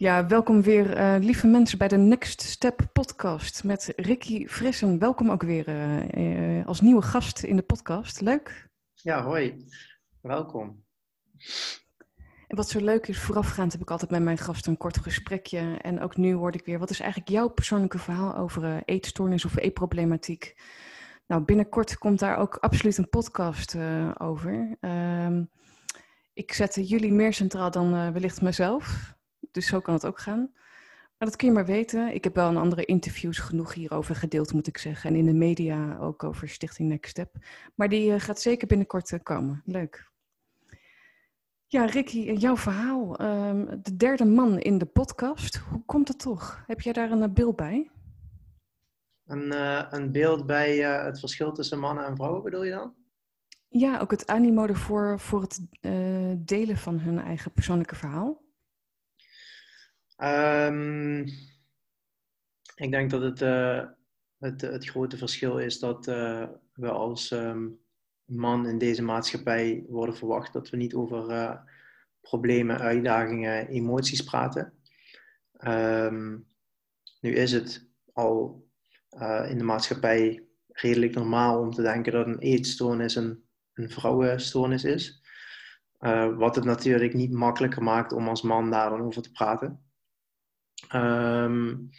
Ja, welkom weer, uh, lieve mensen, bij de Next Step podcast met Ricky Frissen. Welkom ook weer uh, uh, als nieuwe gast in de podcast. Leuk? Ja, hoi. Welkom. En wat zo leuk is, voorafgaand heb ik altijd met mijn gasten een kort gesprekje. En ook nu hoorde ik weer, wat is eigenlijk jouw persoonlijke verhaal over eetstoornis of eetproblematiek? Nou, binnenkort komt daar ook absoluut een podcast over. Ehm, ik zette jullie meer centraal dan wellicht mezelf dus zo kan het ook gaan. Maar dat kun je maar weten. Ik heb wel een andere interviews genoeg hierover gedeeld, moet ik zeggen. En in de media ook over Stichting Next Step. Maar die uh, gaat zeker binnenkort uh, komen. Leuk. Ja, Ricky, eh, jouw verhaal. Um, de derde man in de podcast. Hoe komt het toch? Heb jij daar een beeld bij? Een, uh, een beeld bij het verschil tussen mannen en vrouwen bedoel je dan? Ja, ook het animo ervoor voor het delen van hun eigen persoonlijke verhaal. Um, ik denk dat het, uh, het, het, grote verschil is dat uh, we als um, man in deze maatschappij worden verwacht dat we niet over uh, problemen, uitdagingen, emoties praten. Um, nu is het al in de maatschappij redelijk normaal om te denken dat een eetstoornis een, een vrouwenstoornis is. wat het natuurlijk niet makkelijker maakt om als man daar dan over te praten. Um,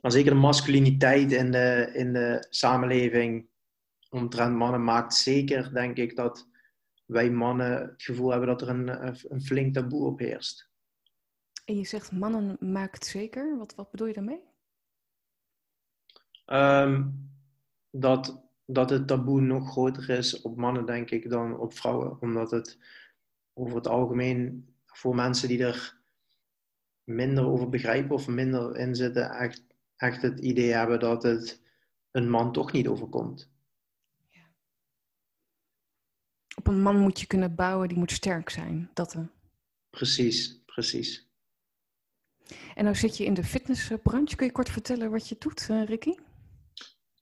maar zeker de masculiniteit in de, in de samenleving omtrent mannen maakt zeker, denk ik, dat wij mannen het gevoel hebben dat er een, een flink taboe op heerst. En je zegt mannen maakt zeker. Wat, wat bedoel je daarmee? Um, dat, dat het taboe nog groter is op mannen, denk ik, dan op vrouwen. Omdat het over het algemeen voor mensen die er minder over begrijpen of minder in zitten, echt, echt het idee hebben dat het een man toch niet overkomt. Ja. Op een man moet je kunnen bouwen, die moet sterk zijn. Dat er. Precies, precies. En nou zit je in de fitnessbranche. Kun je kort vertellen wat je doet, uh, Ricky?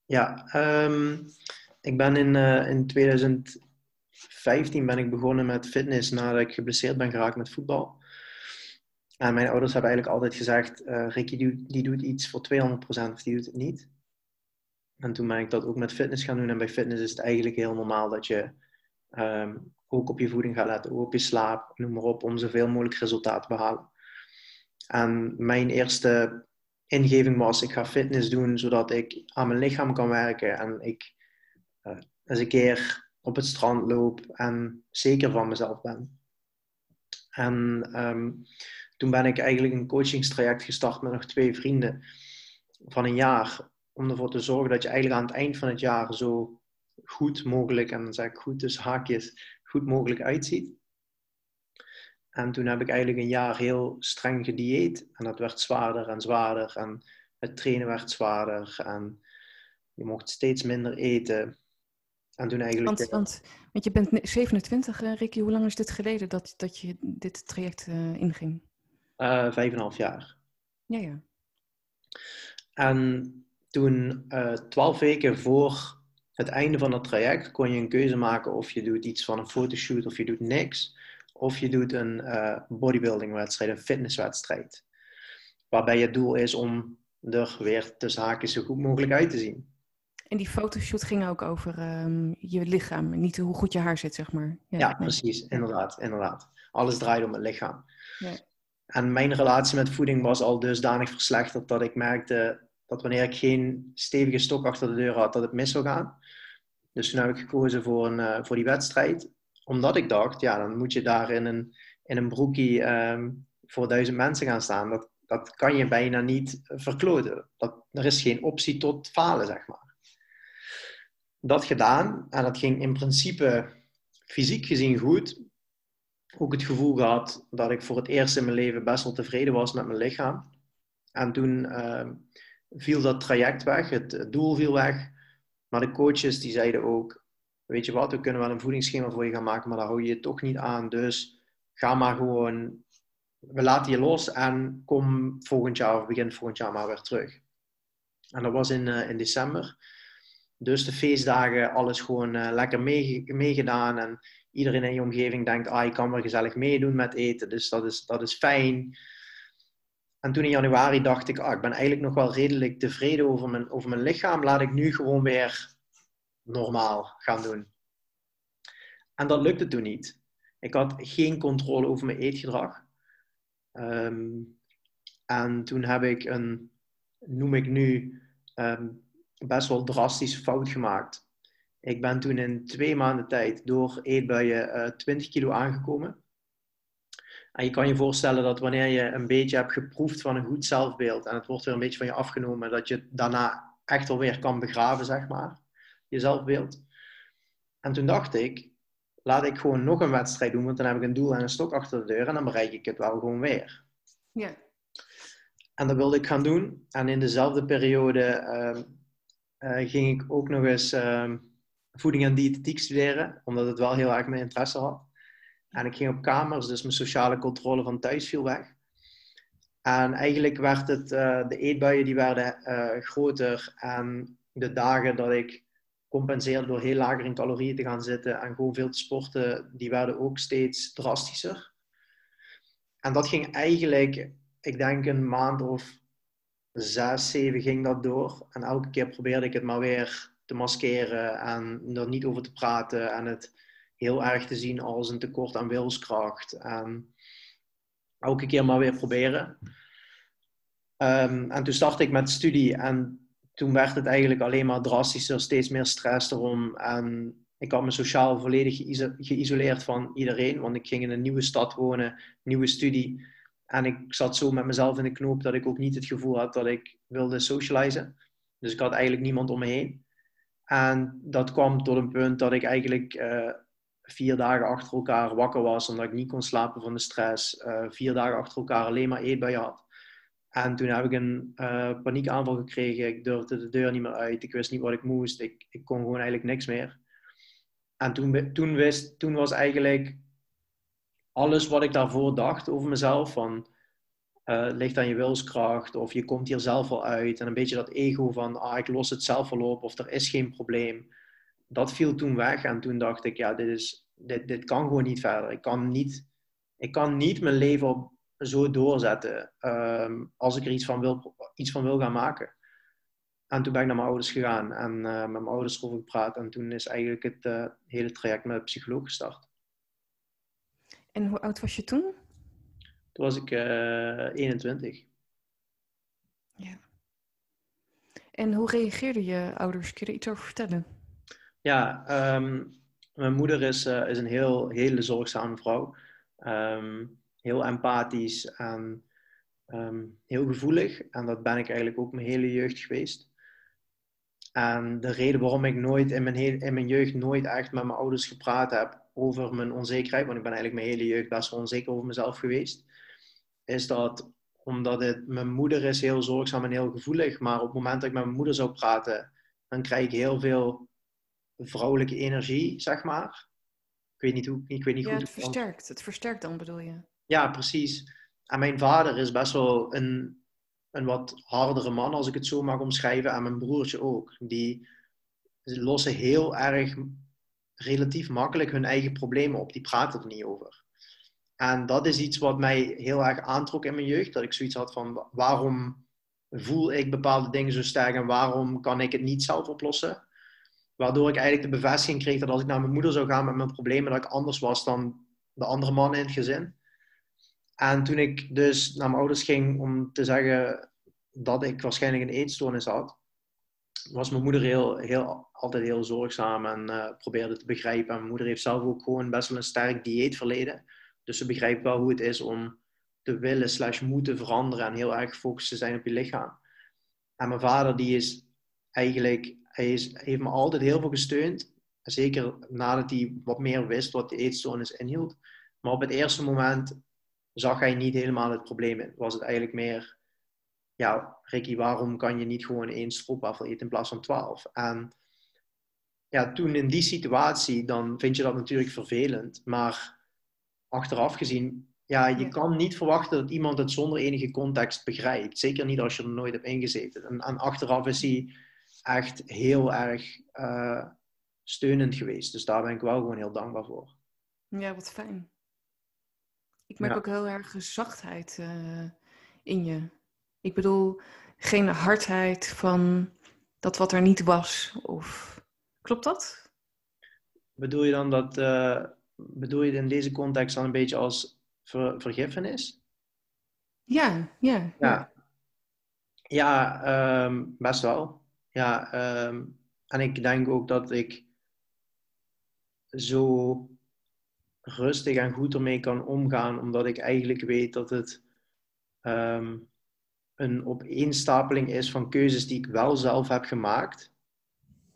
Ja, um, ik ben in, uh, in 2015 ben ik begonnen met fitness nadat ik geblesseerd ben geraakt met voetbal. En mijn ouders hebben eigenlijk altijd gezegd, uh, Ricky die, doet iets voor 200% of die doet het niet. En toen ben ik dat ook met fitness gaan doen. En bij fitness is het eigenlijk heel normaal dat je um, ook op je voeding gaat letten, ook op je slaap, noem maar op, om zoveel mogelijk resultaat te behalen. En mijn eerste ingeving was, ik ga fitness doen zodat ik aan mijn lichaam kan werken en ik uh, eens een keer op het strand loop en zeker van mezelf ben. En um, toen ben ik eigenlijk een coachingstraject gestart met nog twee vrienden van een jaar. Om ervoor te zorgen dat je eigenlijk aan het eind van het jaar zo goed mogelijk, en dan zeg ik goed dus haakjes, goed mogelijk uitziet. En toen heb ik eigenlijk een jaar heel streng gedieet. En dat werd zwaarder en zwaarder. En het trainen werd zwaarder. En je mocht steeds minder eten. En toen eigenlijk... Want, want, want je bent 27, uh, Ricky. Hoe lang is dit geleden dat, dat je dit traject uh, inging? Uh, vijf en half jaar. Ja, ja. En toen, uh, twaalf weken voor het einde van het traject, kon je een keuze maken of je doet iets van een fotoshoot of je doet niks. Of je doet een uh, bodybuilding-wedstrijd, een fitnesswedstrijd. Waarbij het doel is om er weer tussen haakjes zo goed mogelijk uit te zien. En die fotoshoot ging ook over um, je lichaam, niet hoe goed je haar zit, zeg maar. Ja, ja precies, inderdaad, inderdaad. Alles draait om het lichaam. Ja. En mijn relatie met voeding was al dusdanig verslechterd dat ik merkte dat wanneer ik geen stevige stok achter de deur had, dat het mis zou gaan. Dus toen heb ik gekozen voor, een, uh, voor die wedstrijd. Omdat ik dacht, ja, dan moet je daar in een, in een broekie um, voor duizend mensen gaan staan. Dat, dat kan je bijna niet verkloten. Dat, er is geen optie tot falen, zeg maar. Dat gedaan en dat ging in principe fysiek gezien goed ook het gevoel gehad dat ik voor het eerst in mijn leven best wel tevreden was met mijn lichaam. En toen uh, viel dat traject weg, het, doel viel weg. Maar de coaches die zeiden ook, weet je wat, we kunnen wel een voedingsschema voor je gaan maken, maar daar hou je je toch niet aan. Dus ga maar gewoon, we laten je los en kom volgend jaar of begin volgend jaar maar weer terug. En dat was in, uh, in december. Dus de feestdagen, alles gewoon uh, lekker meegedaan. En iedereen in je omgeving denkt, ah, je kan wel gezellig meedoen met eten, dus dat is, dat is fijn. En toen in januari dacht ik, ah, ik ben eigenlijk nog wel redelijk tevreden over mijn, over mijn lichaam. Laat ik nu gewoon weer normaal gaan doen. En dat lukte toen niet. Ik had geen controle over mijn eetgedrag. Ehm, en toen heb ik een, noem ik nu, ehm, best wel drastische fout gemaakt. Ik ben toen in twee maanden tijd door eetbuien uh, 20 kilo aangekomen. En je kan je voorstellen dat wanneer je een beetje hebt geproefd van een goed zelfbeeld en het wordt weer een beetje van je afgenomen, dat je het daarna echt alweer kan begraven, zeg maar, je zelfbeeld. En toen dacht ik, laat ik gewoon nog een wedstrijd doen, want dan heb ik een doel en een stok achter de deur en dan bereik ik het wel gewoon weer. Ja. En dat wilde ik gaan doen. En in dezelfde periode uh, uh, ging ik ook nog eens uh, voeding en diëtetiek studeren, omdat het wel heel erg mijn interesse had. En ik ging op kamers, dus mijn sociale controle van thuis viel weg. En eigenlijk werd het, uh, de eetbuien die werden groter en de dagen dat ik compenseerde door heel lager in calorieën te gaan zitten en gewoon veel te sporten, die werden ook steeds drastischer. En dat ging eigenlijk, ik denk een maand of zes, zeven ging dat door. En elke keer probeerde ik het maar weer maskeren en er niet over te praten en het heel erg te zien als een tekort aan wilskracht. En elke keer maar weer proberen. Um, en toen startte ik met studie en toen werd het eigenlijk alleen maar drastischer, steeds meer stress erom. En ik had me sociaal volledig geïsoleerd van iedereen, want ik ging in een nieuwe stad wonen, nieuwe studie. En ik zat zo met mezelf in de knoop dat ik ook niet het gevoel had dat ik wilde socializen. Dus ik had eigenlijk niemand om me heen. En dat kwam tot een punt dat ik eigenlijk uh, vier dagen achter elkaar wakker was, omdat ik niet kon slapen van de stress. Uh, vier dagen achter elkaar alleen maar eetbuien had. En toen heb ik een uh, paniekaanval gekregen. Ik durfde de deur niet meer uit. Ik wist niet wat ik moest. Ik, ik kon gewoon eigenlijk niks meer. En toen, toen, wist, toen was eigenlijk alles wat ik daarvoor dacht over mezelf, van uh, ligt aan je wilskracht of je komt hier zelf al uit en een beetje dat ego van ah, ik los het zelf wel op of er is geen probleem. Dat viel toen weg en toen dacht ik, ja, dit, is, dit, dit kan gewoon niet verder. Ik kan niet, ik kan niet mijn leven op, zo doorzetten um, als ik er iets van, wil, iets van wil gaan maken. En toen ben ik naar mijn ouders gegaan en uh, met mijn ouders erover gepraat. En toen is eigenlijk het uh, hele traject met de psycholoog gestart. En hoe oud was je toen? Toen was ik uh, eh, 21. Ja. En hoe reageerden je ouders? Kun je er iets over vertellen? Ja, um, mijn moeder is, is een heel, hele zorgzame vrouw. Um, heel empathisch en um, heel gevoelig. En dat ben ik eigenlijk ook mijn hele jeugd geweest. En de reden waarom ik nooit in mijn, heel, in mijn jeugd nooit echt met mijn ouders gepraat heb over mijn onzekerheid, want ik ben eigenlijk mijn hele jeugd best wel onzeker over mezelf geweest, is dat omdat het, mijn moeder is heel zorgzaam en heel gevoelig, maar op het moment dat ik met mijn moeder zou praten, dan krijg ik heel veel vrouwelijke energie, zeg maar. Ik weet niet hoe, ik weet niet ja, goed. Het versterkt, het versterkt dan bedoel je? Ja, precies. En mijn vader is best wel een, een wat hardere man, als ik het zo mag omschrijven. En mijn broertje ook. Die lossen heel erg relatief makkelijk hun eigen problemen op. Die praten er niet over. En dat is iets wat mij heel erg aantrok in mijn jeugd. Dat ik zoiets had van waarom voel ik bepaalde dingen zo sterk en waarom kan ik het niet zelf oplossen? Waardoor ik eigenlijk de bevestiging kreeg dat als ik naar mijn moeder zou gaan met mijn problemen, dat ik anders was dan de andere mannen in het gezin. En toen ik dus naar mijn ouders ging om te zeggen dat ik waarschijnlijk een eetstoornis had, was mijn moeder heel, heel, altijd heel zorgzaam en uh, probeerde te begrijpen. En mijn moeder heeft zelf ook gewoon best wel een sterk dieetverleden. Dus ze begrijpt wel hoe het is om te willen slash moeten veranderen en heel erg gefocust te zijn op je lichaam. En mijn vader die is eigenlijk, hij is, heeft me altijd heel veel gesteund. Zeker nadat hij wat meer wist wat de eetstoornis inhield. Maar op het eerste moment zag hij niet helemaal het probleem in. Was het eigenlijk meer, ja, Ricky, waarom kan je niet gewoon één stroopwafel eten in plaats van twaalf? En ja, toen in die situatie, dan vind je dat natuurlijk vervelend. Maar achteraf gezien, ja, je kan niet verwachten dat iemand het zonder enige context begrijpt. Zeker niet als je er nooit hebt ingezeten. En, en achteraf is hij echt heel erg uh, steunend geweest. Dus daar ben ik wel gewoon heel dankbaar voor. Ja, wat fijn. Ik merk ook heel erg zachtheid uh, in je. Ik bedoel, geen hardheid van dat wat er niet was. Of klopt dat? Bedoel je dan dat, uh, bedoel je in deze context dan een beetje als ver, vergiffenis? Ja, ja. Ja, ja ehm, best wel. Ja, ehm, en ik denk ook dat ik zo rustig en goed ermee kan omgaan, omdat ik eigenlijk weet dat het um, een opeenstapeling is van keuzes die ik wel zelf heb gemaakt,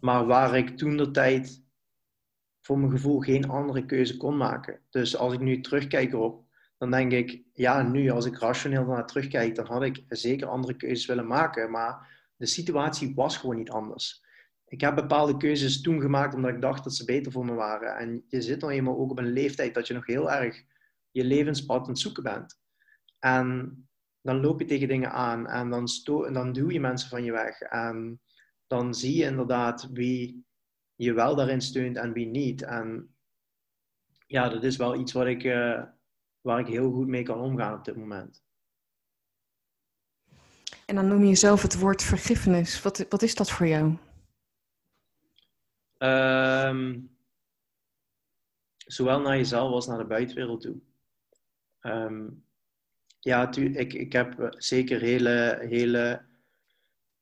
maar waar ik toen de tijd voor mijn gevoel geen andere keuze kon maken. Dus als ik nu terugkijk erop, dan denk ik, ja, nu als ik rationeel naar terugkijk, dan had ik zeker andere keuzes willen maken, maar de situatie was gewoon niet anders. Ik heb bepaalde keuzes toen gemaakt omdat ik dacht dat ze beter voor me waren. En je zit dan eenmaal ook op een leeftijd dat je nog heel erg je levenspad aan het zoeken bent. En dan loop je tegen dingen aan en dan, sto dan duw je mensen van je weg. En dan zie je inderdaad wie je wel daarin steunt en wie niet. En ja, dat is wel iets wat ik, uh, waar ik heel goed mee kan omgaan op dit moment. En dan noem je zelf het woord vergiffenis. Wat, wat is dat voor jou? Um, zowel naar jezelf als naar de buitenwereld toe. Um, ja, ik, ik heb eh, zeker hele, hele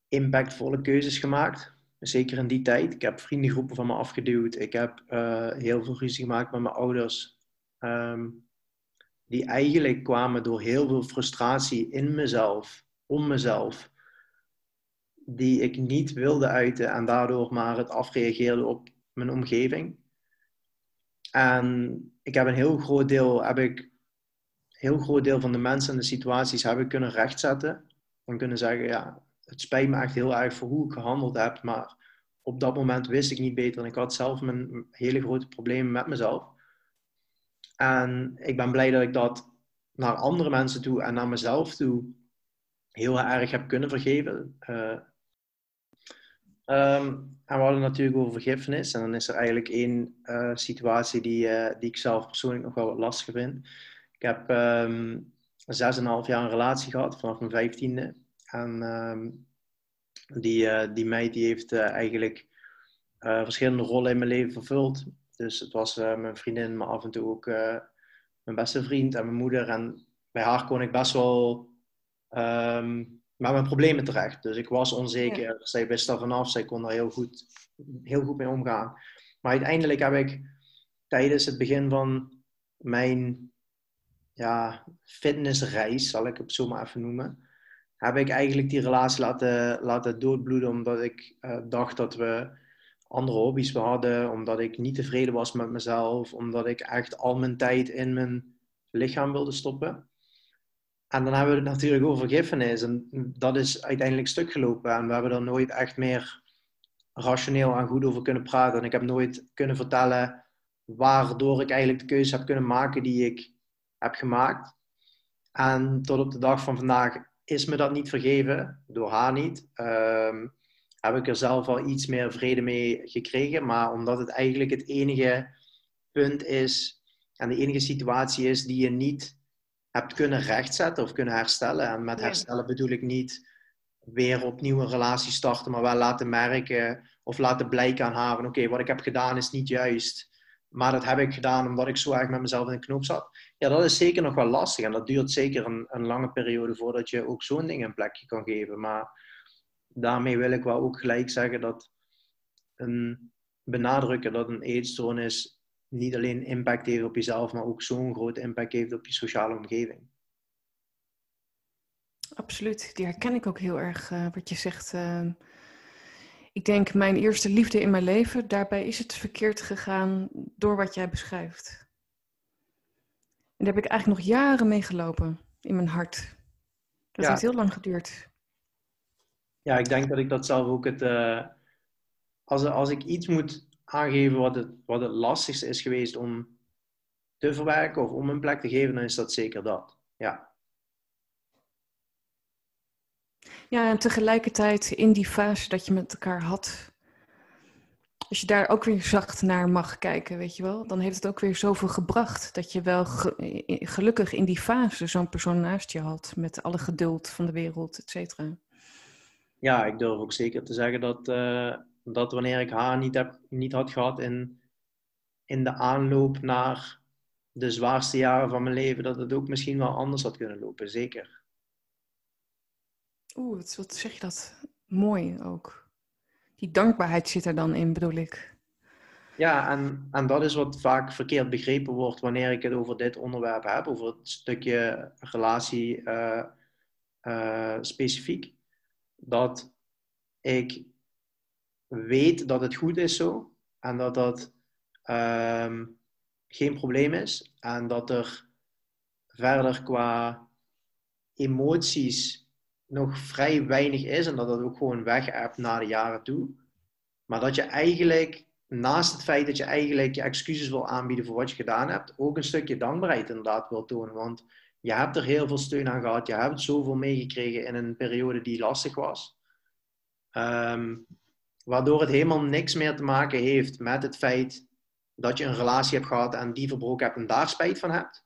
impactvolle keuzes gemaakt. Zeker in die tijd. Ik heb vriendengroepen van me afgeduwd. Ik heb uh, heel veel ruzie gemaakt met mijn ouders. Um, die eigenlijk kwamen door heel veel frustratie in mezelf, om mezelf, die ik niet wilde uiten en daardoor maar het afreageerde op mijn omgeving. En ik heb een heel groot deel heb ik heel groot deel van de mensen en de situaties hebben kunnen rechtzetten. En kunnen zeggen, ja, het spijt me echt heel erg voor hoe ik gehandeld heb, maar op dat moment wist ik niet beter en ik had zelf mijn hele grote problemen met mezelf. En ik ben blij dat ik dat naar andere mensen toe en naar mezelf toe heel erg heb kunnen vergeven. Uh, um, en we hadden natuurlijk over vergiffenis. En dan is er eigenlijk één uh, situatie die, uh, die ik zelf persoonlijk nog wel wat lastig vind. Ik heb um, zes en een half jaar een relatie gehad vanaf mijn vijftiende. En um, die, uh, die meid die heeft uh, eigenlijk uh, verschillende rollen in mijn leven vervuld. Dus het was mijn vriendin, maar af en toe ook mijn beste vriend en mijn moeder. En bij haar kon ik best wel um, met mijn problemen terecht. Dus ik was onzeker. Ja. Zij wist daar vanaf. Zij kon daar heel goed, heel goed mee omgaan. Maar uiteindelijk heb ik tijdens het begin van mijn ja, fitnessreis, zal ik het zo maar even noemen, heb ik eigenlijk die relatie laten, laten doodbloeden omdat ik uh, dacht dat we andere hobby's hadden, omdat ik niet tevreden was met mezelf, omdat ik echt al mijn tijd in mijn lichaam wilde stoppen. En dan hebben we het natuurlijk over vergiffenis en dat is uiteindelijk stuk gelopen en we hebben er nooit echt meer rationeel en goed over kunnen praten. En ik heb nooit kunnen vertellen waardoor ik eigenlijk de keuze heb kunnen maken die ik heb gemaakt. En tot op de dag van vandaag is me dat niet vergeven, door haar niet. Um, heb ik er zelf al iets meer vrede mee gekregen. Maar omdat het eigenlijk het enige punt is en de enige situatie is die je niet hebt kunnen rechtzetten of kunnen herstellen. En met herstellen bedoel ik niet weer opnieuw een relatie starten, maar wel laten merken of laten blijken aan haar van oké, wat ik heb gedaan is niet juist. Maar dat heb ik gedaan omdat ik zo erg met mezelf in de knoop zat. Ja, dat is zeker nog wel lastig. En dat duurt zeker een, een lange periode voordat je ook zo'n ding een plekje kan geven. Maar daarmee wil ik wel ook gelijk zeggen dat een benadrukken dat een eetstoornis niet alleen impact heeft op jezelf, maar ook zo'n grote impact heeft op je sociale omgeving. Absoluut, die herken ik ook heel erg uh, wat je zegt. Uh, ik denk mijn eerste liefde in mijn leven, daarbij is het verkeerd gegaan door wat jij beschrijft. En daar heb ik eigenlijk nog jaren mee gelopen in mijn hart. Dat ja. heeft heel lang geduurd. Ja, ik denk dat ik dat zelf ook het. Uh, als, als ik iets moet aangeven wat het, wat het lastigste is geweest om te verwerken of om een plek te geven, dan is dat zeker dat. Ja. Ja, en tegelijkertijd in die fase dat je met elkaar had, als je daar ook weer zacht naar mag kijken, weet je wel, dan heeft het ook weer zoveel gebracht dat je wel gelukkig in die fase zo'n persoon naast je had met alle geduld van de wereld, et cetera. Ja, ik durf ook zeker te zeggen dat, uh, dat wanneer ik haar niet, heb, niet had gehad in, in de aanloop naar de zwaarste jaren van mijn leven, dat het ook misschien wel anders had kunnen lopen, zeker. Oeh, wat, zeg je dat? Mooi ook. Die dankbaarheid zit er dan in, bedoel ik. Ja, en, en dat is wat vaak verkeerd begrepen wordt wanneer ik het over dit onderwerp heb, over het stukje relatie uh, uh, specifiek. Dat ik weet dat het goed is zo en dat dat uh, geen probleem is en dat er verder qua emoties nog vrij weinig is en dat dat ook gewoon weg hebt na de jaren toe. Maar dat je eigenlijk, naast het feit dat je eigenlijk je excuses wil aanbieden voor wat je gedaan hebt, ook een stukje dankbaarheid inderdaad wil tonen. Want je hebt er heel veel steun aan gehad, je hebt zoveel meegekregen in een periode die lastig was. Ehm, waardoor het helemaal niks meer te maken heeft met het feit dat je een relatie hebt gehad en die verbroken hebt en daar spijt van hebt.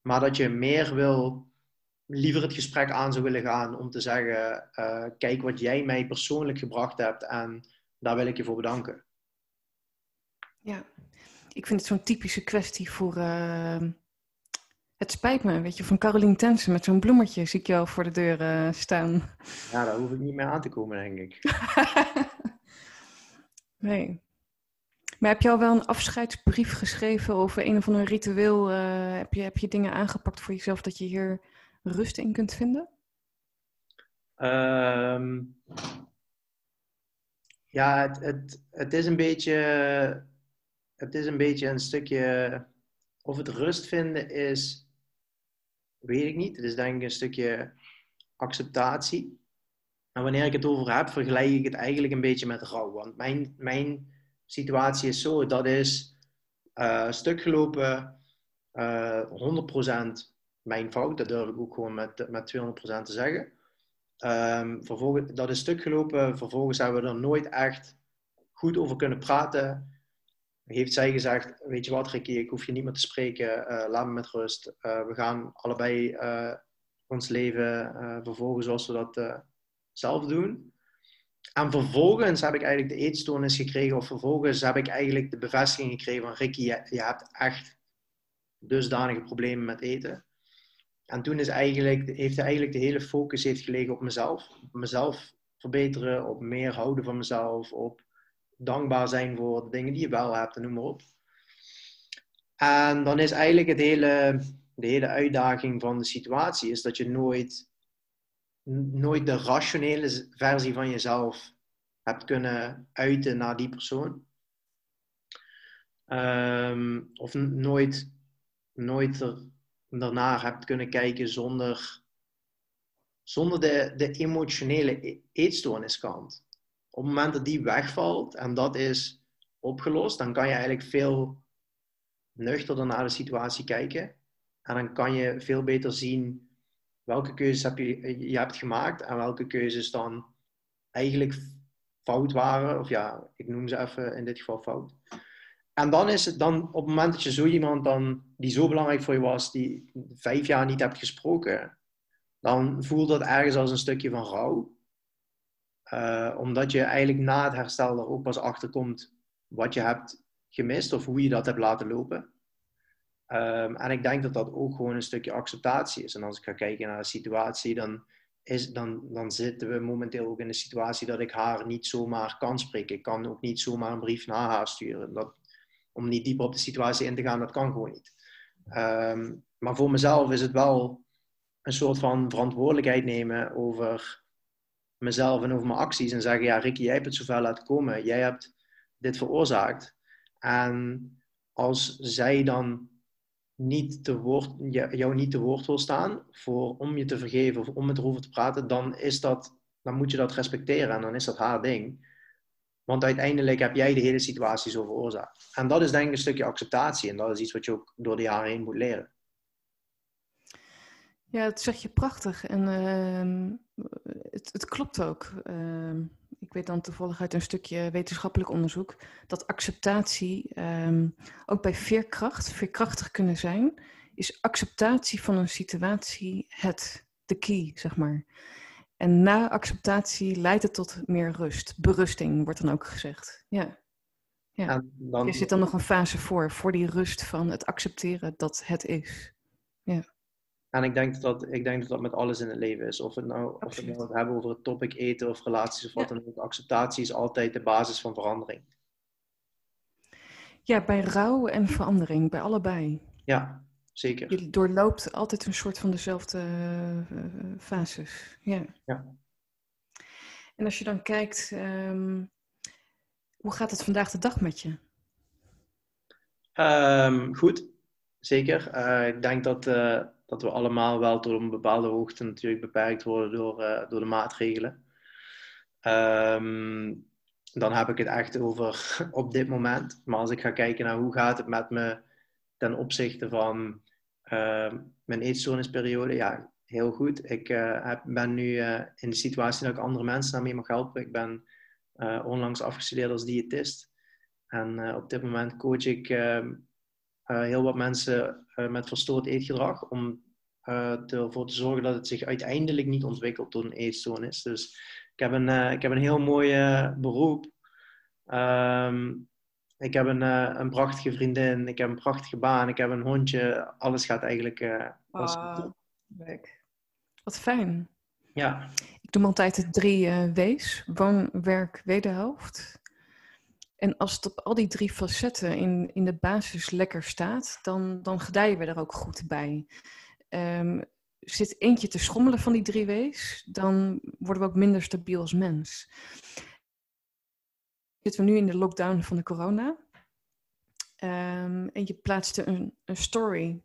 Maar dat je meer wil liever het gesprek aan zou willen gaan om te zeggen: uh, kijk wat jij mij persoonlijk gebracht hebt en daar wil ik je voor bedanken. Ja, ik vind het zo'n typische kwestie voor. Uh, het spijt me, weet je, van Caroline Tensen met zo'n bloemetje zie ik jou voor de deur uh, staan. Ja, daar hoef ik niet meer aan te komen, denk ik. nee. Maar heb je al wel een afscheidsbrief geschreven over een of ander ritueel? heb, je, heb je dingen aangepakt voor jezelf dat je hier rust in kunt vinden? Um, ja, het, het, het, is een beetje, het is een beetje een stukje. Of het rust vinden is, weet ik niet. Het is denk ik een stukje acceptatie. En wanneer ik het over heb, vergelijk ik het eigenlijk een beetje met rouw. Want mijn, mijn situatie is zo: dat is uh, stuk gelopen, uh, eh, 100% mijn fout, dat durf ik ook gewoon met, met 200% te zeggen. Um, vervolgens, dat is stuk gelopen, vervolgens hebben we er nooit echt goed over kunnen praten. Heeft zij gezegd, weet je wat Ricky, ik hoef je niet meer te spreken, uh, laat me met rust. Uh, we gaan allebei uh, ons leven vervolgen zoals we dat zelf doen. En vervolgens heb ik eigenlijk de eetstoornis gekregen, of vervolgens heb ik eigenlijk de bevestiging gekregen van Ricky, je, je hebt echt dusdanige problemen met eten. En toen is eigenlijk, heeft eigenlijk de hele focus heeft gelegen op mezelf. Mezelf verbeteren, op meer houden van mezelf, op dankbaar zijn voor de dingen die je wel hebt, en noem maar op. En dan is eigenlijk het hele, de hele uitdaging van de situatie is dat je nooit, nooit de rationele versie van jezelf hebt kunnen uiten naar die persoon. Um, of nooit, nooit er daarnaar hebt kunnen kijken zonder, zonder de, de emotionele e-, eetstoorniskant. Op het moment dat die wegvalt en dat is opgelost, dan kan je eigenlijk veel nuchterder naar de situatie kijken. En dan kan je veel beter zien welke keuzes heb je, je hebt gemaakt en welke keuzes dan eigenlijk fout waren. Of ja, ik noem ze even in dit geval fout. En dan is het dan, op het moment dat je zo iemand dan, die zo belangrijk voor je was, die vijf jaar niet hebt gesproken, dan voelt dat ergens als een stukje van rouw. Uh, omdat je eigenlijk na het herstel er ook pas achter komt wat je hebt gemist of hoe je dat hebt laten lopen. Um, en ik denk dat dat ook gewoon een stukje acceptatie is. En als ik ga kijken naar de situatie, dan, is, dan, dan zitten we momenteel ook in de situatie dat ik haar niet zomaar kan spreken. Ik kan ook niet zomaar een brief naar haar sturen. Dat, om niet dieper op de situatie in te gaan, dat kan gewoon niet. Ehm, maar voor mezelf is het wel een soort van verantwoordelijkheid nemen over mezelf en over mijn acties. En zeggen, ja Ricky, jij hebt het zover laten komen. Jij hebt dit veroorzaakt. En als zij dan niet te woord, jou niet te woord wil staan voor, om je te vergeven of om het erover te praten, dan, is dat, dan moet je dat respecteren en dan is dat haar ding. Want uiteindelijk heb jij de hele situatie zo veroorzaakt. En dat is denk ik een stukje acceptatie. En dat is iets wat je ook door de jaren heen moet leren. Ja, dat zeg je prachtig. En uh, het, het, klopt ook. Uh, ik weet dan toevallig uit een stukje wetenschappelijk onderzoek, dat acceptatie ehm, ook bij veerkracht, veerkrachtig kunnen zijn, is acceptatie van een situatie het, de key, zeg maar. En na acceptatie leidt het tot meer rust. Berusting wordt dan ook gezegd. Ja. ja. Dan... Er zit dan nog een fase voor, voor die rust van het accepteren dat het is. Ja. En ik denk dat, ik denk dat dat met alles in het leven is. Of, het nou, of we het nou hebben over het topic eten of relaties of wat dan ook. Acceptatie is altijd de basis van verandering. Ja, bij rouw en verandering, bij allebei. Ja, zeker. Je doorloopt altijd een soort van dezelfde uh, fases. Ja. ja. En als je dan kijkt, um, hoe gaat het vandaag de dag met je? Um, goed, zeker. Uh, ik denk dat, uh, dat we allemaal wel tot een bepaalde hoogte natuurlijk beperkt worden door, uh, door de maatregelen. Um, dan heb ik het echt over op dit moment. Maar als ik ga kijken naar hoe gaat het met me ten opzichte van uh, mijn eetstoornisperiode, ja, heel goed. Ik uh, heb, ben nu uh, in de situatie dat ik andere mensen daarmee mag helpen. Ik ben onlangs afgestudeerd als diëtist. En op dit moment coach ik ehm, heel wat mensen met verstoord eetgedrag om ervoor te zorgen dat het zich uiteindelijk niet ontwikkelt tot een eetstoornis. Dus ik heb een, ik heb een heel mooi beroep. Um, ik heb een, uh, een prachtige vriendin, ik heb een prachtige baan, ik heb een hondje. Alles gaat eigenlijk. Uh, oh, Wat fijn. Ja. Ik doe altijd de drie uh, W's: woon, werk, wederhelft. En als het op al die drie facetten in, in de basis lekker staat, dan, dan gedijen we er ook goed bij. Um, zit eentje te schommelen van die drie W's, dan worden we ook minder stabiel als mens zitten we nu in de lockdown van de corona. Um, en je plaatste een, story.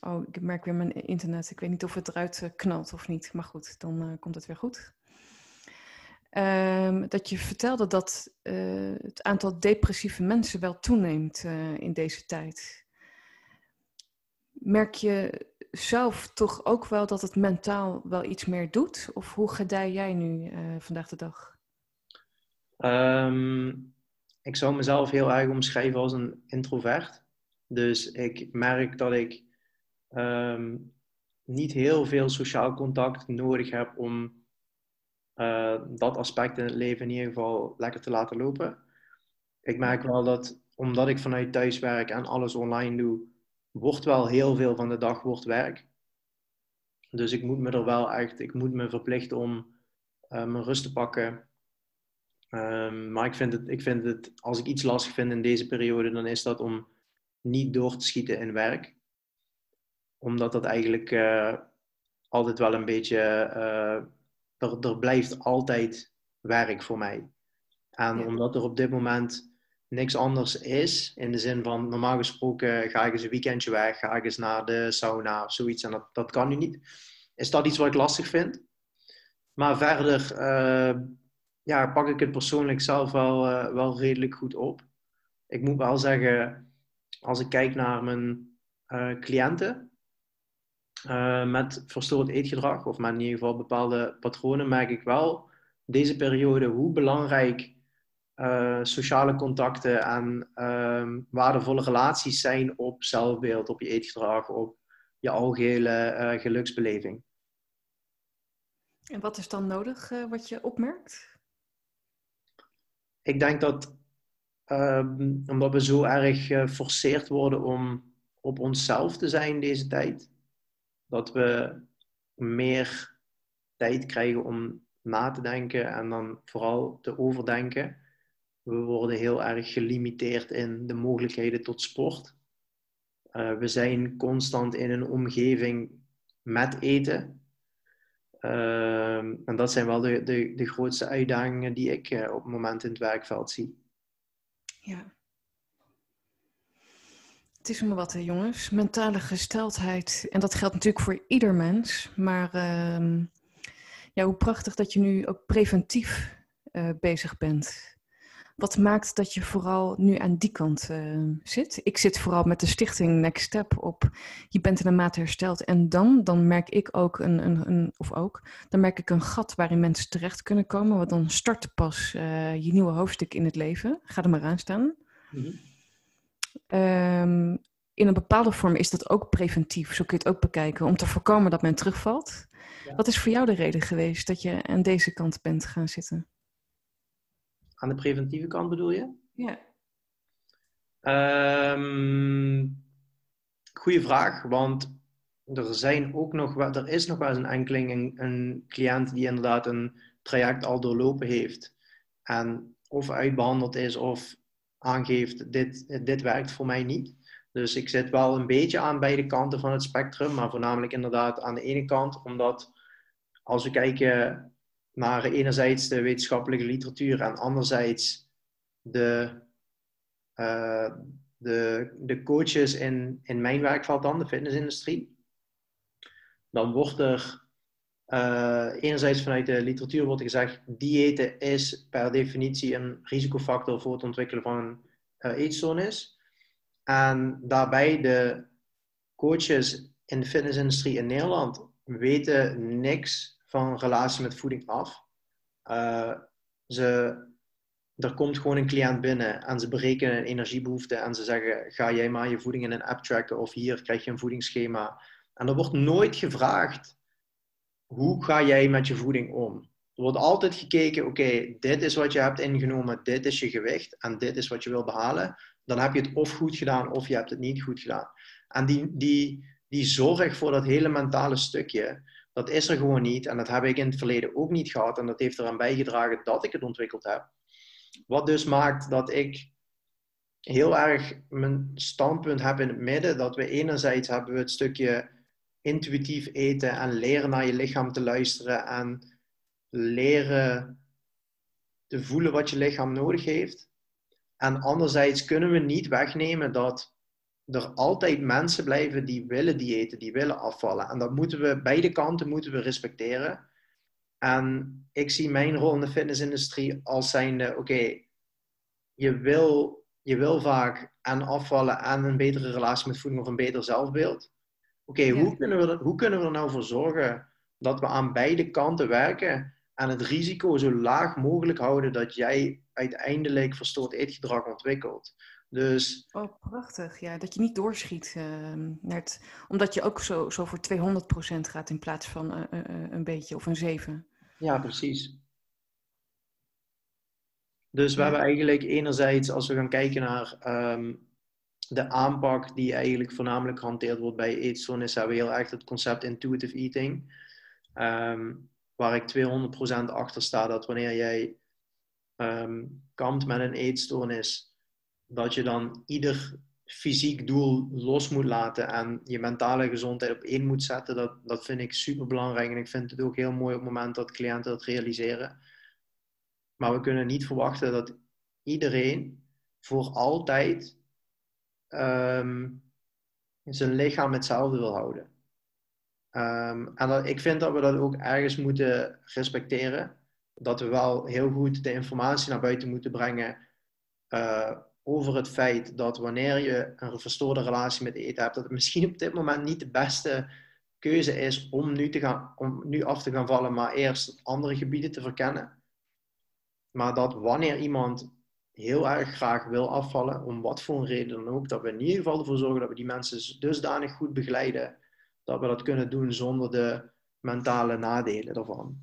Oh, ik merk weer mijn internet. Ik weet niet of het eruit eh, knalt of niet. Maar goed, dan uh, komt het weer goed. Um, dat je vertelde dat uh, het aantal depressieve mensen wel toeneemt in deze tijd. Merk je zelf toch ook wel dat het mentaal wel iets meer doet? Of hoe gedij jij nu vandaag de dag? Um, ik zou mezelf heel erg omschrijven als een introvert. Dus ik merk dat ik um, niet heel veel sociaal contact nodig heb om uh, dat aspect in het leven in ieder geval lekker te laten lopen. Ik merk wel dat omdat ik vanuit thuis werk en alles online doe, wordt wel heel veel van de dag wordt werk. Dus ik moet me er wel echt, ik moet me verplichten om uh, mijn rust te pakken, Um, maar ik vind, het, ik vind het, als ik iets lastig vind in deze periode, dan is dat om niet door te schieten in werk. Omdat dat eigenlijk uh, altijd wel een beetje, uh, er, er blijft altijd werk voor mij. En ja. omdat er op dit moment niks anders is, in de zin van normaal gesproken ga ik eens een weekendje weg, ga ik eens naar de sauna of zoiets en dat, dat kan nu niet. Is dat iets wat ik lastig vind? Maar verder uh, ja, pak ik het persoonlijk zelf wel, uh, wel redelijk goed op. Ik moet wel zeggen, als ik kijk naar mijn uh, cliënten uh, met verstoord eetgedrag, of met in ieder geval bepaalde patronen, merk ik wel deze periode hoe belangrijk sociale contacten en ehm, waardevolle relaties zijn op zelfbeeld, op je eetgedrag, op je algehele geluksbeleving. En wat is dan nodig wat je opmerkt? Ik denk dat um, omdat we zo erg geforceerd worden om op onszelf te zijn deze tijd, dat we meer tijd krijgen om na te denken en dan vooral te overdenken. We worden heel erg gelimiteerd in de mogelijkheden tot sport. Uh, we zijn constant in een omgeving met eten. Ehm, en dat zijn wel de, de, de grootste uitdagingen die ik uh, op het moment in het werkveld zie. Ja. Het is maar wat, hè, jongens. Mentale gesteldheid. En dat geldt natuurlijk voor ieder mens. Maar uh, ja, hoe prachtig dat je nu ook preventief uh, bezig bent. Wat maakt dat je vooral nu aan die kant uh, zit? Ik zit vooral met de stichting Next Step op. Je bent in een mate hersteld. En dan, dan merk ik ook een, een, een, of ook, dan merk ik een gat waarin mensen terecht kunnen komen. Want dan start pas uh, je nieuwe hoofdstuk in het leven. Ga er maar aan staan. Mm um, in een bepaalde vorm is dat ook preventief. Zo kun je het ook bekijken. Om te voorkomen dat men terugvalt. Ja. Wat is voor jou de reden geweest dat je aan deze kant bent gaan zitten? Aan de preventieve kant bedoel je? Ja. Um, goeie vraag, want er, zijn ook nog, er is nog wel eens een enkeling, een, een cliënt die inderdaad een traject al doorlopen heeft. En of uitbehandeld is of aangeeft, dit, dit werkt voor mij niet. Dus ik zit wel een beetje aan beide kanten van het spectrum, maar voornamelijk inderdaad aan de ene kant, omdat als we kijken naar enerzijds de wetenschappelijke literatuur en anderzijds de, uh, de, de coaches in, in mijn werkveld dan, de fitnessindustrie, dan wordt er uh, enerzijds vanuit de literatuur wordt gezegd, diëten is per definitie een risicofactor voor het ontwikkelen van een uh, eetstoornis. En daarbij de coaches in de fitnessindustrie in Nederland weten niks van relatie met voeding af. Uh, ze, er komt gewoon een cliënt binnen en ze berekenen een energiebehoefte en ze zeggen: ga jij maar je voeding in een app tracken of hier krijg je een voedingsschema. En er wordt nooit gevraagd: hoe ga jij met je voeding om? Er wordt altijd gekeken: oké, dit is wat je hebt ingenomen, dit is je gewicht en dit is wat je wil behalen. Dan heb je het of goed gedaan of je hebt het niet goed gedaan. En die, die, die zorg voor dat hele mentale stukje, dat is er gewoon niet. En dat heb ik in het verleden ook niet gehad. En dat heeft eraan bijgedragen dat ik het ontwikkeld heb. Wat dus maakt dat ik heel erg mijn standpunt heb in het midden. Dat we enerzijds hebben we het stukje intuïtief eten en leren naar je lichaam te luisteren en leren te voelen wat je lichaam nodig heeft. En anderzijds kunnen we niet wegnemen dat er altijd mensen blijven die willen diëten, die willen afvallen. En dat moeten we, beide kanten moeten we respecteren. En ik zie mijn rol in de fitnessindustrie als zijnde, oké, je, wil, je wil vaak en afvallen en een betere relatie met voeding of een beter zelfbeeld. Oké, hoe, kunnen we hoe kunnen we er nou voor zorgen dat we aan beide kanten werken en het risico zo laag mogelijk houden dat jij uiteindelijk verstoord eetgedrag ontwikkelt? Dus... Oh, prachtig. Ja, dat je niet doorschiet. Uh, omdat je ook zo, zo voor 200% gaat in plaats van uh, uh, een beetje of een 7. Ja, precies. Dus we hebben eigenlijk enerzijds, als we gaan kijken naar um, de aanpak die eigenlijk voornamelijk gehanteerd wordt bij eetstoornis, hebben we heel erg het concept intuitive eating. Um, waar ik 200% achter sta dat wanneer jij um, kampt met een eetstoornis, dat je dan ieder fysiek doel los moet laten en je mentale gezondheid op één moet zetten, dat, dat vind ik super belangrijk. En ik vind het ook heel mooi op het moment dat cliënten dat realiseren. Maar we kunnen niet verwachten dat iedereen voor altijd um, zijn lichaam hetzelfde wil houden. Um, en ik vind dat we dat ook ergens moeten respecteren. Dat we wel heel goed de informatie naar buiten moeten brengen. Uh, over het feit dat wanneer je een verstoorde relatie met eten hebt, dat het misschien op dit moment niet de beste keuze is om nu, te gaan, om nu af te gaan vallen, maar eerst andere gebieden te verkennen. Maar dat wanneer iemand heel erg graag wil afvallen, om wat voor een reden dan ook, dat we in ieder geval ervoor zorgen dat we die mensen dusdanig goed begeleiden, dat we dat kunnen doen zonder de mentale nadelen daarvan.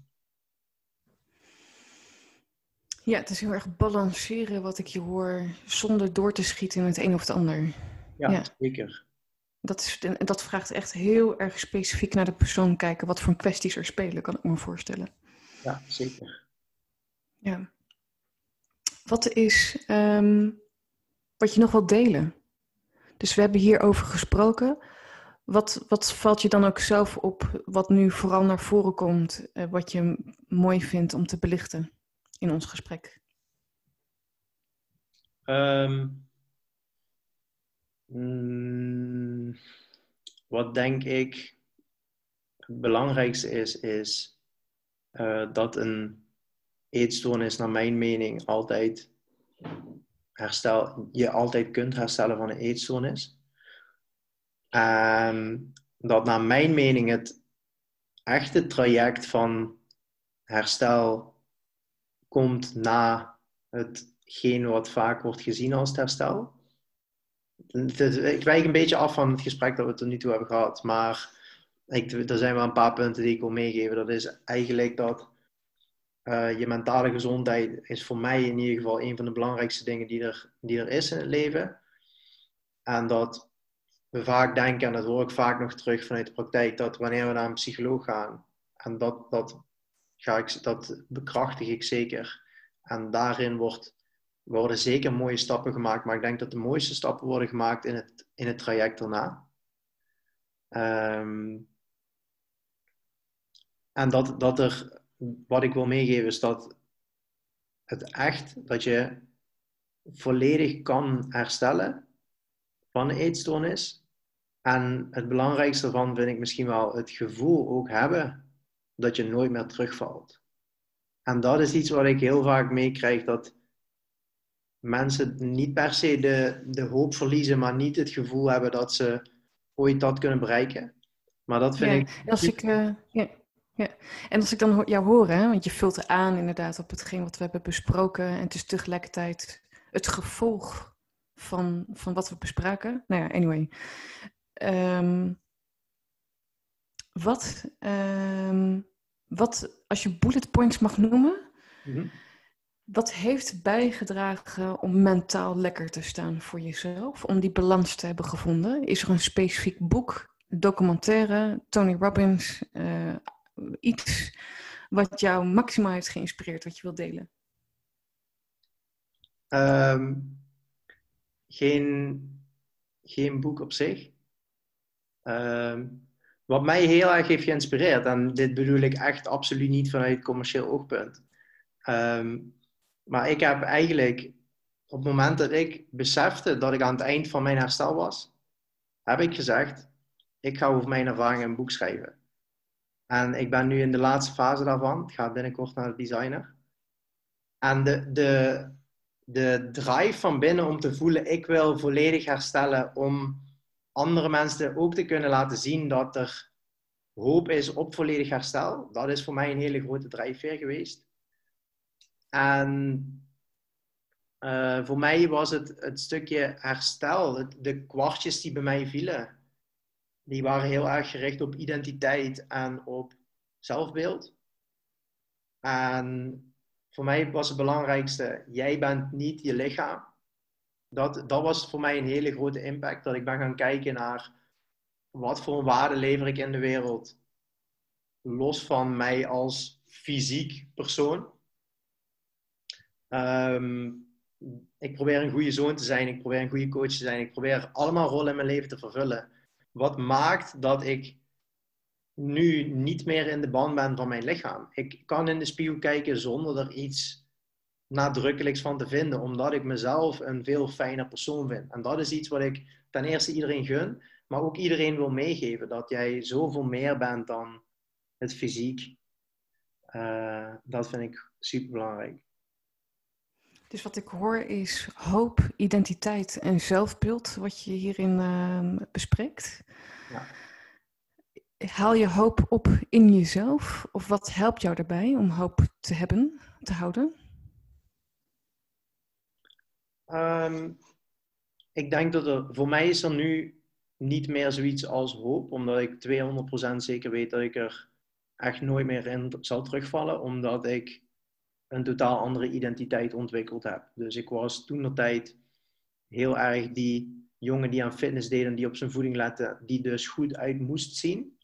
Ja, het is heel erg balanceren wat ik je hoor, zonder door te schieten in het een of het ander. Ja, zeker. Dat, is, dat vraagt echt heel erg specifiek naar de persoon kijken. Wat voor kwesties er spelen, kan ik me voorstellen. Ja, zeker. Ja. Wat is um, wat je nog wilt delen? Dus we hebben hierover gesproken. Wat, wat valt je dan ook zelf op, wat nu vooral naar voren komt, uh, wat je mooi vindt om te belichten? In ons gesprek? Um, mm, wat denk ik het belangrijkste is, is uh, dat een eetstoornis, naar mijn mening, altijd herstel, je altijd kunt herstellen van een eetstoornis. En dat naar mijn mening het echte traject van herstel komt na hetgeen wat vaak wordt gezien als het herstel. ik wijk een beetje af van het gesprek dat we tot nu toe hebben gehad, maar ik, er zijn wel een paar punten die ik wil meegeven. Dat is eigenlijk dat uh, je mentale gezondheid is voor mij in ieder geval een van de belangrijkste dingen die er, die er is in het leven. En dat we vaak denken, en dat hoor ik vaak nog terug vanuit de praktijk, dat wanneer we naar een psycholoog gaan, en dat, dat, ga ik, dat bekrachtig ik zeker. En daarin wordt, worden zeker mooie stappen gemaakt, maar ik denk dat de mooiste stappen worden gemaakt in het, in het traject daarna. Um, en dat, dat er, wat ik wil meegeven is dat het echt, dat je volledig kan herstellen van een eetstoornis. En het belangrijkste ervan vind ik misschien wel het gevoel ook hebben dat je nooit meer terugvalt. En dat is iets wat ik heel vaak meekrijg, dat mensen niet per se de, de hoop verliezen, maar niet het gevoel hebben dat ze ooit dat kunnen bereiken. Maar dat vind ik... Als ik uh, ja. Ja, en als ik dan jou hoor, hè, want je vult aan inderdaad op hetgeen wat we hebben besproken, en het is tegelijkertijd het gevolg van, van wat we bespraken. Nou ja, anyway. Um, wat, um, wat, als je bullet points mag noemen, mm wat heeft bijgedragen om mentaal lekker te staan voor jezelf, om die balans te hebben gevonden? Is er een specifiek boek, documentaire, Tony Robbins, uh, iets wat jou maximaal heeft geïnspireerd, wat je wilt delen? Um, geen, geen boek op zich. Um, wat mij heel erg heeft geïnspireerd, en dit bedoel ik echt absoluut niet vanuit commercieel oogpunt. Um, maar ik heb eigenlijk op het moment dat ik besefte dat ik aan het eind van mijn herstel was, heb ik gezegd: ik ga over mijn ervaringen een boek schrijven. En ik ben nu in de laatste fase daarvan. Ik ga binnenkort naar de designer. En de, de, de drive van binnen om te voelen, ik wil volledig herstellen, om andere mensen ook te kunnen laten zien dat er hoop is op volledig herstel. Dat is voor mij een hele grote drijfveer geweest. En uh, voor mij was het het stukje herstel, de kwartjes die bij mij vielen die waren heel erg gericht op identiteit en op zelfbeeld. En voor mij was het belangrijkste, jij bent niet je lichaam. Dat, dat was voor mij een hele grote impact, dat ik ben gaan kijken naar wat voor waarde lever ik in de wereld. Los van mij als fysiek persoon. Ehm, ik probeer een goede zoon te zijn, ik probeer een goede coach te zijn, ik probeer allemaal rollen in mijn leven te vervullen wat maakt dat ik nu niet meer in de band ben van mijn lichaam. Ik kan in de spiegel kijken zonder er iets nadrukkelijks van te vinden, omdat ik mezelf een veel fijner persoon vind. En dat is iets wat ik ten eerste iedereen gun, maar ook iedereen wil meegeven, dat jij zoveel meer bent dan het fysiek. Uh, dat vind ik super belangrijk. Dus wat ik hoor is hoop, identiteit en zelfbeeld, wat je hierin uh, bespreekt. Ja. Haal je hoop op in jezelf? Of wat helpt jou daarbij om hoop te hebben, te houden? Um, ik denk dat er, voor mij is er nu niet meer zoiets als hoop, omdat ik 200% zeker weet dat ik er echt nooit meer in zal terugvallen, omdat ik een totaal andere identiteit ontwikkeld heb. Dus ik was toen de tijd heel erg die jongen die aan fitness deed en die op zijn voeding lette, die dus goed uit moest zien.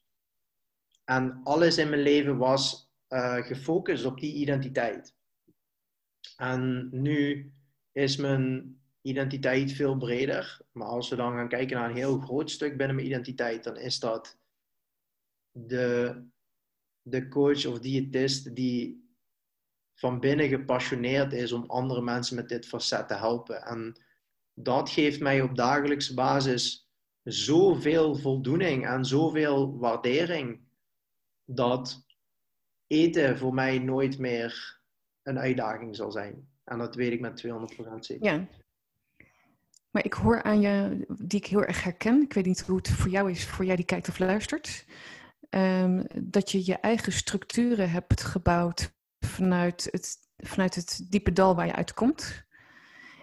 En alles in mijn leven was uh, gefocust op die identiteit. En nu is mijn identiteit veel breder. Maar als we dan gaan kijken naar een heel groot stuk binnen mijn identiteit, dan is dat de, de coach of diëtist die van binnen gepassioneerd is om andere mensen met dit facet te helpen. En dat geeft mij op dagelijkse basis zoveel voldoening en zoveel waardering dat eten voor mij nooit meer een uitdaging zal zijn. En dat weet ik met 200% zeker. Ja. Maar ik hoor aan je, die ik heel erg herken, ik weet niet hoe het voor jou is, voor jij die kijkt of luistert, ehm, dat je je eigen structuren hebt gebouwd vanuit het, vanuit het diepe dal waar je uitkomt.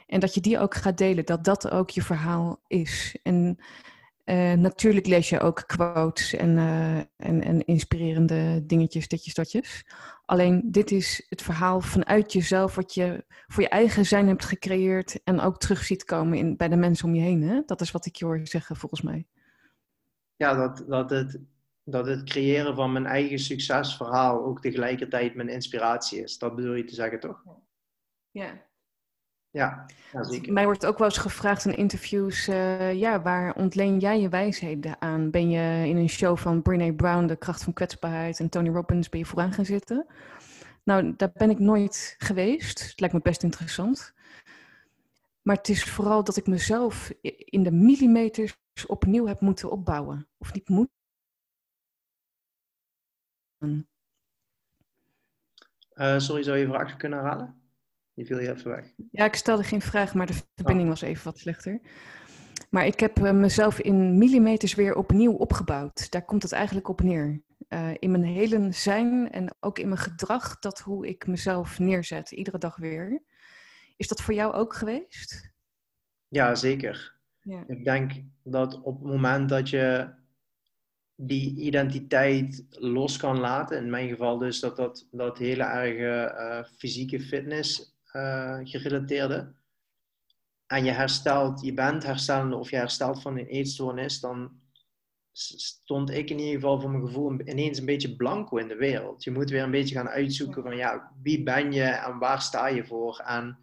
En dat je die ook gaat delen, dat dat ook je verhaal is. En uh, natuurlijk lees je ook quotes en, uh, en, en, inspirerende dingetjes, ditjes, datjes. Alleen dit is het verhaal vanuit jezelf, wat je voor je eigen zijn hebt gecreëerd en ook terug ziet komen in, bij de mensen om je heen. Hè? Dat is wat ik je hoor zeggen, volgens mij. Ja, dat, dat, het, dat het creëren van mijn eigen succesverhaal ook tegelijkertijd mijn inspiratie is. Dat bedoel je te zeggen, toch? Ja, ja, ja zeker. Mij wordt ook wel eens gevraagd in interviews, uh, ja, waar ontleen jij je wijsheden aan? Ben je in een show van Brene Brown, De Kracht van Kwetsbaarheid en Tony Robbins, ben je vooraan gaan zitten? Nou, daar ben ik nooit geweest. Het lijkt me best interessant. Maar het is vooral dat ik mezelf in de millimeters opnieuw heb moeten opbouwen. Of niet moet. Uh, sorry, zou je vraag kunnen herhalen? Die viel je even weg. Ja, ik stelde geen vraag, maar de verbinding was even wat slechter. Maar ik heb eh, mezelf in millimeters weer opnieuw opgebouwd. Daar komt het eigenlijk op neer. Uh, in mijn hele zijn en ook in mijn gedrag, dat hoe ik mezelf neerzet, iedere dag weer. Is dat voor jou ook geweest? Ja, zeker. Ja. Ik denk dat op het moment dat je die identiteit los kan laten, in mijn geval dus dat dat, dat hele erge uh, fysieke fitness uh, gerelateerde, en je herstelt, je bent herstellende of je herstelt van een eetstoornis, dan stond ik in ieder geval voor mijn gevoel ineens een beetje blanco in de wereld. Je moet weer een beetje gaan uitzoeken van ja, wie ben je en waar sta je voor? En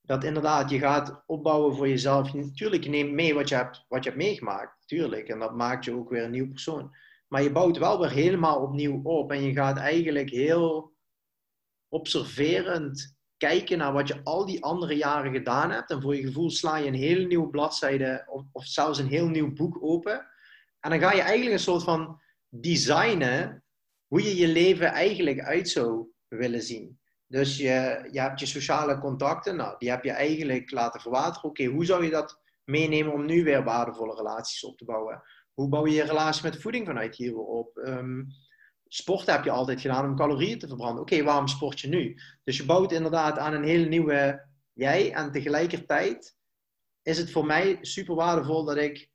dat inderdaad, je gaat opbouwen voor jezelf. Natuurlijk, je neemt mee wat je hebt, wat je hebt meegemaakt, natuurlijk. En dat maakt je ook weer een nieuw persoon. Maar je bouwt wel weer helemaal opnieuw op. En je gaat eigenlijk heel observerend kijken naar wat je al die andere jaren gedaan hebt. En voor je gevoel sla je een hele nieuwe bladzijde of, of zelfs een heel nieuw boek open. En dan ga je eigenlijk een soort van designen hoe je je leven eigenlijk uit zou willen zien. Dus je, je hebt je sociale contacten, nou, die heb je eigenlijk laten verwateren. Oké, hoe zou je dat meenemen om nu weer waardevolle relaties op te bouwen? Hoe bouw je je relatie met voeding vanuit hier weer op? Um, sport heb je altijd gedaan om calorieën te verbranden. Oké, waarom sport je nu? Dus je bouwt inderdaad aan een hele nieuwe jij. En tegelijkertijd is het voor mij super waardevol dat ik,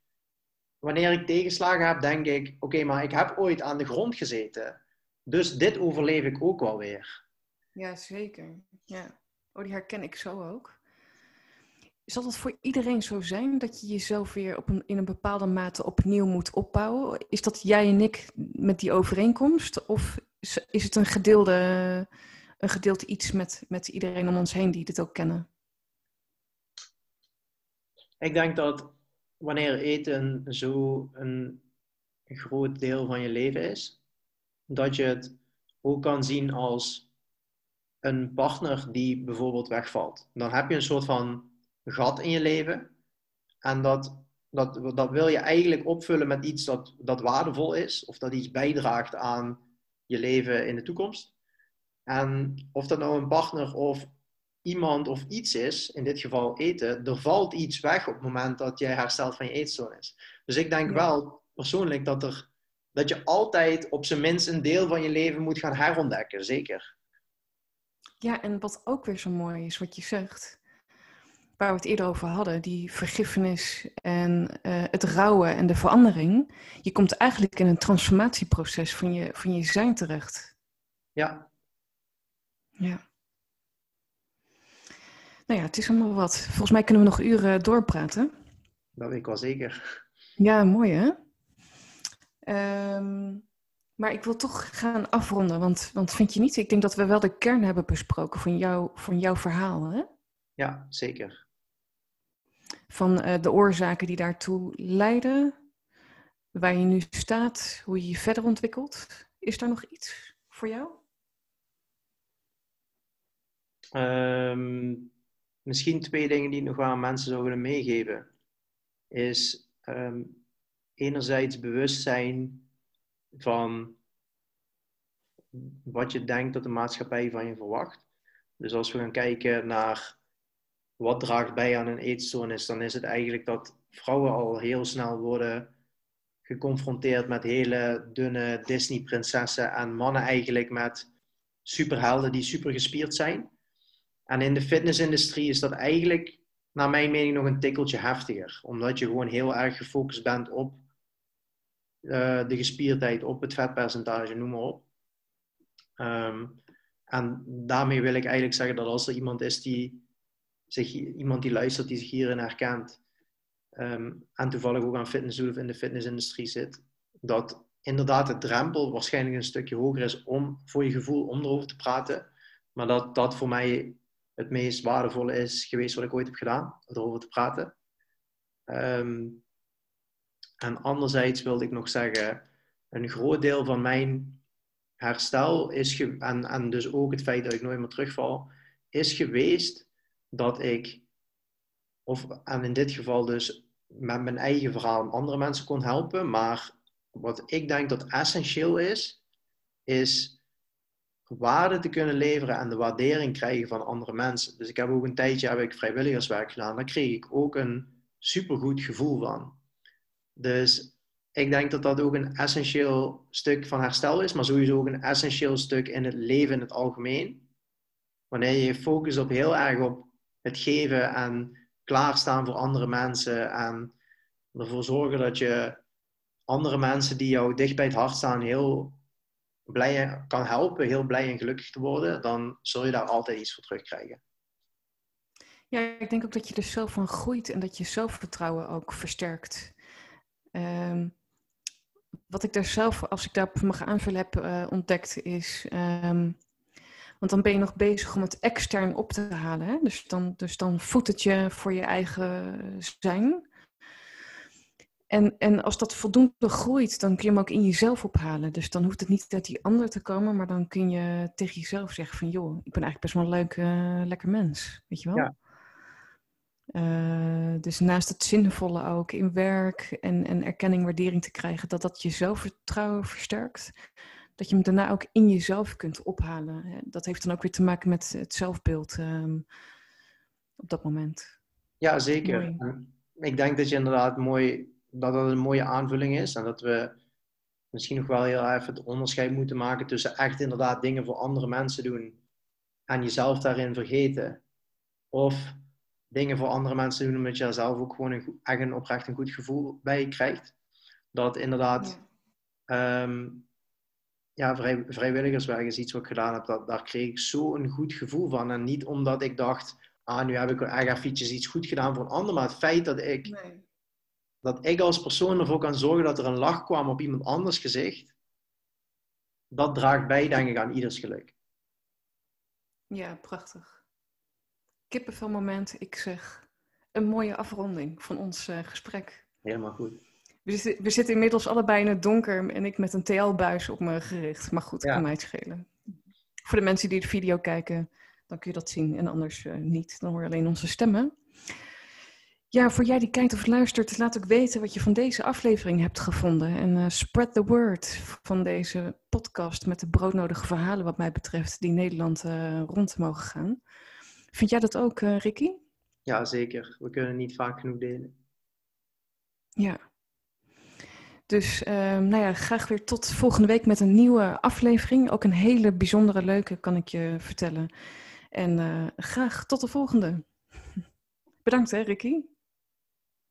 wanneer ik tegenslagen heb, denk ik: oké, maar ik heb ooit aan de grond gezeten. Dus dit overleef ik ook wel weer. Ja, zeker. Ja. Oh, die herken ik zo ook. Zal dat voor iedereen zo zijn dat je jezelf weer op een, in een bepaalde mate opnieuw moet opbouwen? Is dat jij en ik met die overeenkomst? Of is het een gedeelde, een gedeelte iets met, met iedereen om ons heen die dit ook kennen? Ik denk dat wanneer eten zo een groot deel van je leven is, dat je het ook kan zien als een partner die bijvoorbeeld wegvalt. Dan heb je een soort van gat in je leven. En dat, dat, dat wil je eigenlijk opvullen met iets dat, dat waardevol is, of dat iets bijdraagt aan je leven in de toekomst. En of dat nou een partner of iemand of iets is, in dit geval eten, er valt iets weg op het moment dat jij herstelt van je eetstoornis. Dus ik denk wel persoonlijk dat, er, dat je altijd op zijn minst een deel van je leven moet gaan herontdekken, zeker. Ja, en wat ook weer zo mooi is wat je zegt, waar we het eerder over hadden, die vergiffenis en uh, het rouwen en de verandering. Je komt eigenlijk in een transformatieproces van je, van je zijn terecht. Ja. Ja. Nou ja, het is allemaal wat. Volgens mij kunnen we nog uren doorpraten. Dat weet ik wel zeker. Ja, mooi hè? Um, maar ik wil toch gaan afronden, want, want vind je niet? Ik denk dat we wel de kern hebben besproken van, jou, van jouw verhaal, hè? Ja, zeker van uh, de oorzaken die daartoe leiden, waar je nu staat, hoe je je verder ontwikkelt. Is daar nog iets voor jou? Um, misschien twee dingen die ik nog aan mensen zou willen meegeven. Is um, enerzijds bewustzijn van wat je denkt dat de maatschappij van je verwacht. Dus als we gaan kijken naar wat draagt bij aan een eetstoornis, dan is het eigenlijk dat vrouwen al heel snel worden geconfronteerd met hele dunne Disney-prinsessen en mannen eigenlijk met superhelden die super gespierd zijn. En in de fitnessindustrie is dat eigenlijk, naar mijn mening, nog een tikkeltje heftiger. Omdat je gewoon heel erg gefocust bent op uh, de gespierdheid, op het vetpercentage, noem maar op. Ehm, en daarmee wil ik eigenlijk zeggen dat als er iemand is die zich, iemand die luistert, die zich hierin herkent, Ehm, en toevallig ook aan fitness doet of in de fitnessindustrie zit, dat inderdaad de drempel waarschijnlijk een stukje hoger is om voor je gevoel om erover te praten. Maar dat dat voor mij het meest waardevolle is geweest wat ik ooit heb gedaan, erover te praten. Ehm, en anderzijds wilde ik nog zeggen, een groot deel van mijn herstel is, en, en dus ook het feit dat ik nooit meer terugval, is geweest dat ik, of en in dit geval dus met mijn eigen verhaal andere mensen kon helpen. Maar wat ik denk dat essentieel is, is waarde te kunnen leveren en de waardering krijgen van andere mensen. Dus ik heb ook een tijdje heb ik vrijwilligerswerk gedaan. Daar kreeg ik ook een supergoed gevoel van. Dus ik denk dat dat ook een essentieel stuk van herstel is, maar sowieso ook een essentieel stuk in het leven in het algemeen. Wanneer je je focust op heel erg op het geven en klaarstaan voor andere mensen en ervoor zorgen dat je andere mensen die jou dicht bij het hart staan heel blij kan helpen, heel blij en gelukkig te worden, dan zul je daar altijd iets voor terugkrijgen. Ja, ik denk ook dat je er zelf van groeit en dat je zelfvertrouwen ook versterkt. Um, wat ik daar zelf, als ik daarop mag aanvullen, heb uh, ontdekt, is um, want dan ben je nog bezig om het extern op te halen. Hè? Dus, dan, dus dan voedt het je voor je eigen zijn. En, en als dat voldoende groeit, dan kun je hem ook in jezelf ophalen. Dus dan hoeft het niet uit die ander te komen, maar dan kun je tegen jezelf zeggen van... joh, ik ben eigenlijk best wel een leuk, uh, lekker mens, weet je wel? Ja. Uh, dus naast het zinvolle ook in werk en, en erkenning, waardering te krijgen, dat dat je zelfvertrouwen versterkt dat je hem daarna ook in jezelf kunt ophalen. Dat heeft dan ook weer te maken met het zelfbeeld um, op dat moment. Ja, zeker. Ik denk dat je inderdaad mooi, dat dat een mooie aanvulling is en dat we misschien nog wel heel even het onderscheid moeten maken tussen echt inderdaad dingen voor andere mensen doen en jezelf daarin vergeten. Of dingen voor andere mensen doen omdat je daar zelf ook gewoon een, echt een oprecht een goed gevoel bij krijgt. Dat inderdaad ehm, ja, vrij, vrijwilligerswerk is iets wat ik gedaan heb. Dat, daar kreeg ik zo'n goed gevoel van. En niet omdat ik dacht, ah, nu heb ik eventjes iets goed gedaan voor een ander. Maar het feit dat ik, nee. dat ik als persoon ervoor kan zorgen dat er een lach kwam op iemand anders gezicht. Dat draagt bij, denk ik, aan ieders geluk. Ja, prachtig. Kippenvel moment, ik zeg een mooie afronding van ons uh, gesprek. Helemaal goed. We zitten, we zitten inmiddels allebei in het donker en ik met een TL-buis op me gericht. Maar goed, ja. kan mij het schelen. Voor de mensen die de video kijken, dan kun je dat zien. En anders uh, niet, dan hoor je alleen onze stemmen. Ja, voor jij die kijkt of luistert, laat ook weten wat je van deze aflevering hebt gevonden. En uh, spread the word van deze podcast met de broodnodige verhalen, wat mij betreft, die Nederland uh, rond mogen gaan. Vind jij dat ook, Ricky? Ja, zeker. We kunnen niet vaak genoeg delen. Ja, dus um, nou ja, graag weer tot volgende week met een nieuwe aflevering. Ook een hele bijzondere, leuke, kan ik je vertellen. En uh, graag tot de volgende. Bedankt hè, Ricky.